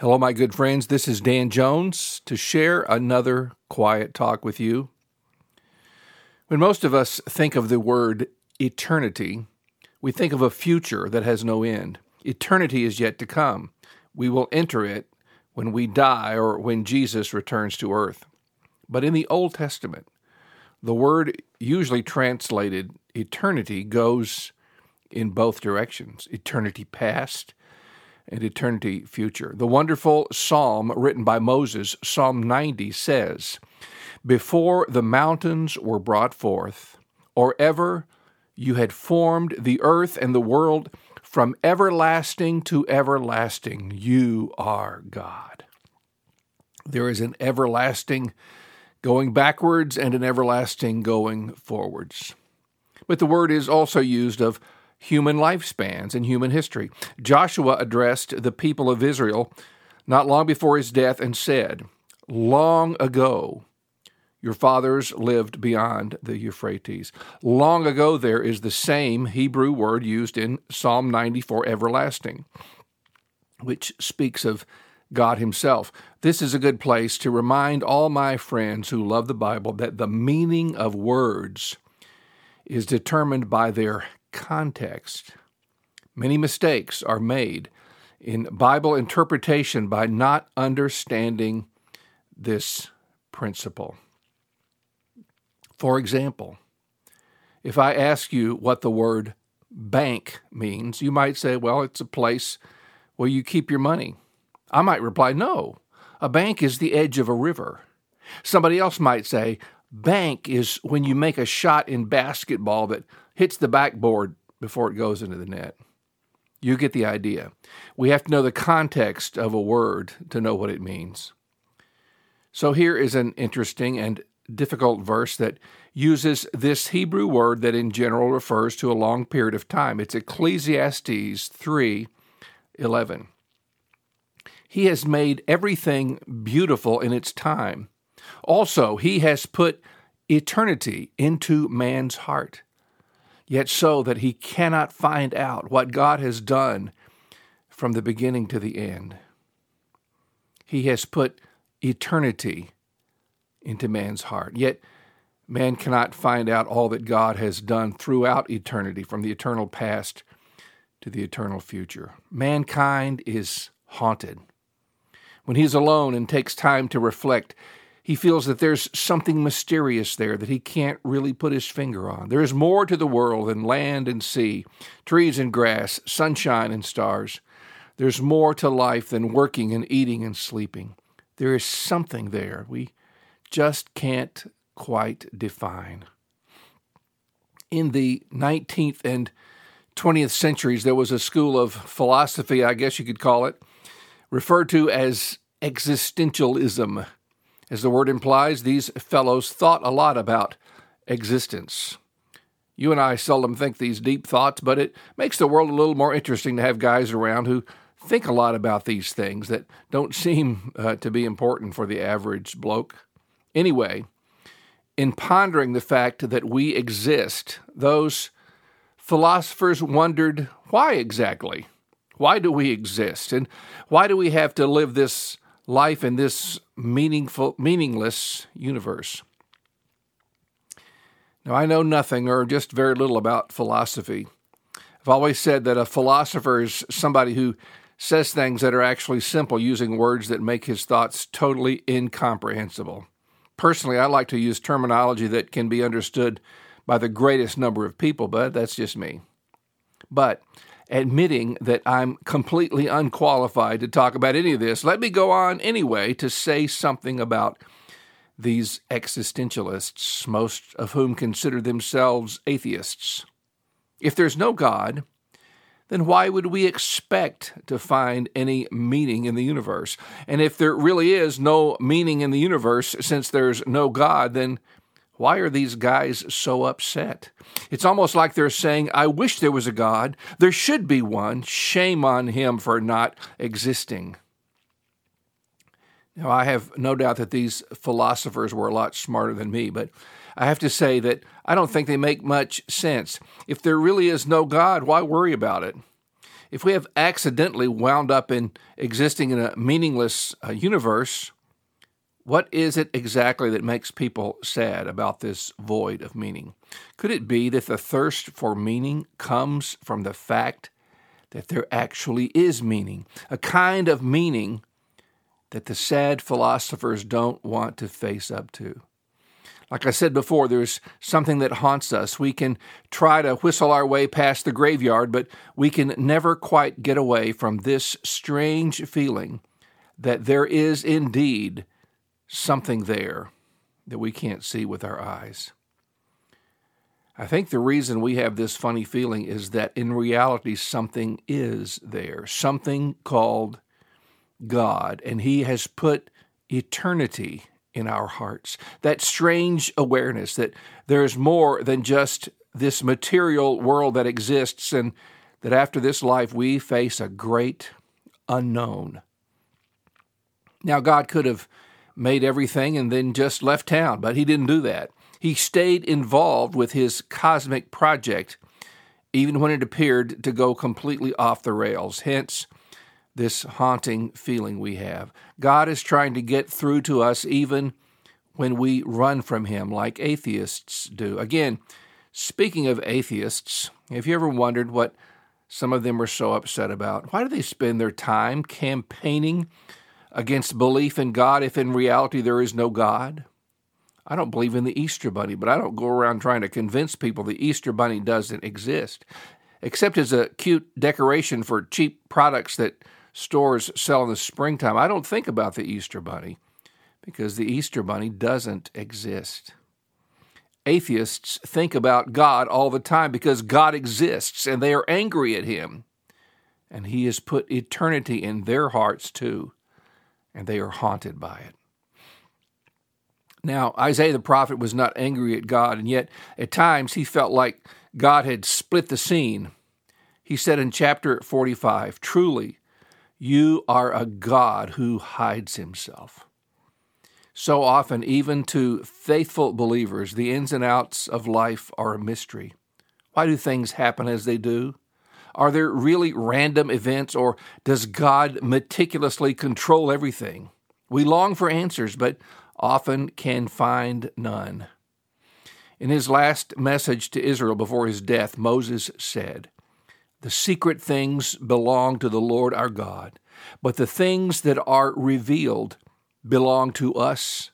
Hello, my good friends. This is Dan Jones to share another quiet talk with you. When most of us think of the word eternity, we think of a future that has no end. Eternity is yet to come. We will enter it when we die or when Jesus returns to earth. But in the Old Testament, the word usually translated eternity goes in both directions eternity past and eternity future. The wonderful psalm written by Moses, Psalm 90, says, Before the mountains were brought forth, or ever you had formed the earth and the world, from everlasting to everlasting, you are God. There is an everlasting going backwards and an everlasting going forwards. But the word is also used of human lifespans and human history. Joshua addressed the people of Israel not long before his death and said, Long ago, your fathers lived beyond the Euphrates. Long ago, there is the same Hebrew word used in Psalm 94, everlasting, which speaks of God Himself. This is a good place to remind all my friends who love the Bible that the meaning of words is determined by their context. Many mistakes are made in Bible interpretation by not understanding this principle. For example, if I ask you what the word bank means, you might say, well, it's a place where you keep your money. I might reply, no, a bank is the edge of a river. Somebody else might say, bank is when you make a shot in basketball that hits the backboard before it goes into the net. You get the idea. We have to know the context of a word to know what it means. So here is an interesting and difficult verse that uses this Hebrew word that in general refers to a long period of time. It's Ecclesiastes 3:11. He has made everything beautiful in its time. Also, he has put eternity into man's heart yet so that he cannot find out what God has done from the beginning to the end. He has put eternity into man's heart, yet man cannot find out all that God has done throughout eternity, from the eternal past to the eternal future. Mankind is haunted. When he's alone and takes time to reflect, he feels that there's something mysterious there that he can't really put his finger on. There is more to the world than land and sea, trees and grass, sunshine and stars. There's more to life than working and eating and sleeping. There is something there we just can't quite define. In the 19th and 20th centuries, there was a school of philosophy, I guess you could call it, referred to as existentialism. As the word implies, these fellows thought a lot about existence. You and I seldom think these deep thoughts, but it makes the world a little more interesting to have guys around who think a lot about these things that don't seem uh, to be important for the average bloke. Anyway, in pondering the fact that we exist, those philosophers wondered why exactly? Why do we exist? And why do we have to live this life in this meaningful, meaningless universe. Now, I know nothing or just very little about philosophy. I've always said that a philosopher is somebody who says things that are actually simple using words that make his thoughts totally incomprehensible. Personally, I like to use terminology that can be understood by the greatest number of people, but that's just me. But admitting that I'm completely unqualified to talk about any of this, let me go on anyway to say something about these existentialists, most of whom consider themselves atheists. If there's no God, then why would we expect to find any meaning in the universe? And if there really is no meaning in the universe, since there's no God, then why are these guys so upset? It's almost like they're saying, I wish there was a God. There should be one. Shame on him for not existing. Now, I have no doubt that these philosophers were a lot smarter than me, but I have to say that I don't think they make much sense. If there really is no God, why worry about it? if we have accidentally wound up in existing in a meaningless uh, universe, what is it exactly that makes people sad about this void of meaning? Could it be that the thirst for meaning comes from the fact that there actually is meaning, a kind of meaning that the sad philosophers don't want to face up to? Like I said before, there's something that haunts us. We can try to whistle our way past the graveyard, but we can never quite get away from this strange feeling that there is indeed something there that we can't see with our eyes. I think the reason we have this funny feeling is that in reality, something is there, something called God, and He has put eternity in our hearts. That strange awareness that there is more than just this material world that exists, and that after this life we face a great unknown. Now, God could have made everything and then just left town, but He didn't do that. He stayed involved with His cosmic project, even when it appeared to go completely off the rails. Hence, this haunting feeling we have. God is trying to get through to us even when we run from Him, like atheists do. Again, speaking of atheists, have you ever wondered what some of them are so upset about? Why do they spend their time campaigning against belief in God if in reality there is no God? I don't believe in the Easter Bunny, but I don't go around trying to convince people the Easter Bunny doesn't exist, except as a cute decoration for cheap products that stores sell in the springtime, I don't think about the Easter Bunny because the Easter Bunny doesn't exist. Atheists think about God all the time because God exists and they are angry at Him. And He has put eternity in their hearts too, and they are haunted by it. Now, Isaiah the prophet was not angry at God, and yet at times he felt like God had split the scene. He said in chapter 45 Truly, you are a God who hides himself. So often, even to faithful believers, the ins and outs of life are a mystery. Why do things happen as they do? Are there really random events, or does God meticulously control everything? We long for answers, but often can find none. In his last message to Israel before his death, Moses said, the secret things belong to the Lord our God, but the things that are revealed belong to us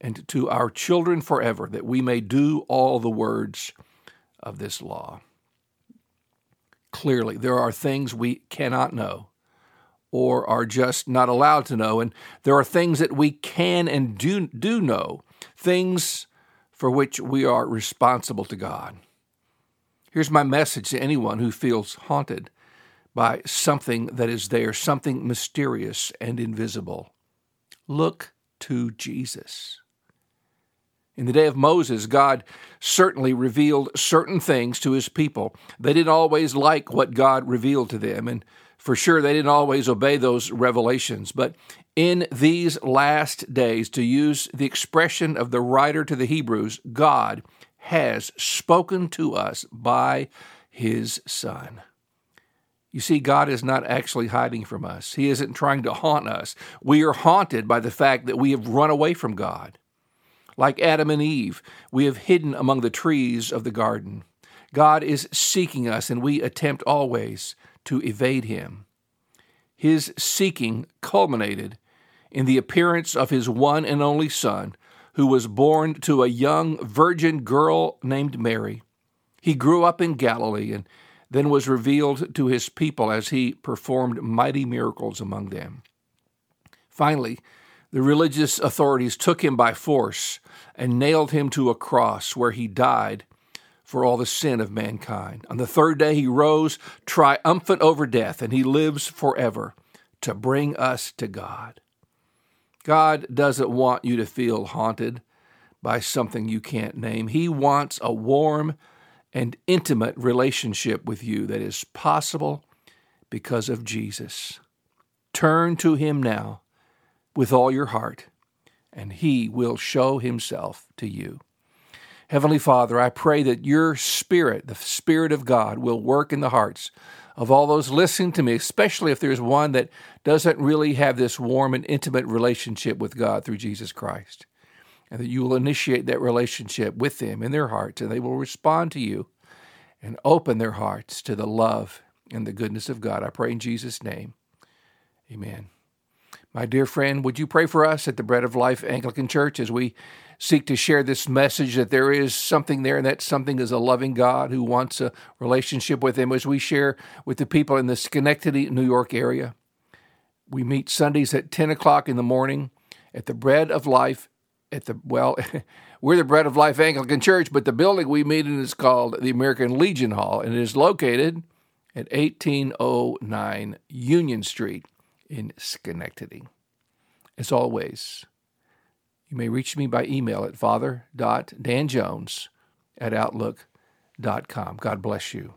and to our children forever, that we may do all the words of this law. Clearly, there are things we cannot know or are just not allowed to know, and there are things that we can and do, do know, things for which we are responsible to God. Here's my message to anyone who feels haunted by something that is there, something mysterious and invisible. Look to Jesus. In the day of Moses, God certainly revealed certain things to his people. They didn't always like what God revealed to them, and for sure they didn't always obey those revelations. But in these last days, to use the expression of the writer to the Hebrews, God has spoken to us by his Son. You see, God is not actually hiding from us. He isn't trying to haunt us. We are haunted by the fact that we have run away from God. Like Adam and Eve, we have hidden among the trees of the garden. God is seeking us, and we attempt always to evade him. His seeking culminated in the appearance of his one and only Son, who was born to a young virgin girl named Mary. He grew up in Galilee and then was revealed to his people as he performed mighty miracles among them. Finally, the religious authorities took him by force and nailed him to a cross where he died for all the sin of mankind. On the third day, he rose triumphant over death, and he lives forever to bring us to God. God doesn't want you to feel haunted by something you can't name. He wants a warm and intimate relationship with you that is possible because of Jesus. Turn to Him now with all your heart, and He will show Himself to you. Heavenly Father, I pray that your Spirit, the Spirit of God, will work in the hearts of all those listening to me, especially if there's one that doesn't really have this warm and intimate relationship with God through Jesus Christ. And that you will initiate that relationship with them in their hearts, and they will respond to you and open their hearts to the love and the goodness of God. I pray in Jesus' name. Amen. My dear friend, would you pray for us at the Bread of Life Anglican Church as we seek to share this message that there is something there and that something is a loving God who wants a relationship with Him as we share with the people in the Schenectady, New York area? We meet Sundays at 10 o'clock in the morning at the Bread of Life at the, well, we're the Bread of Life Anglican Church, but the building we meet in is called the American Legion Hall, and it is located at 1809 Union Street in Schenectady. As always, you may reach me by email at father.danjones at outlook.com. God bless you.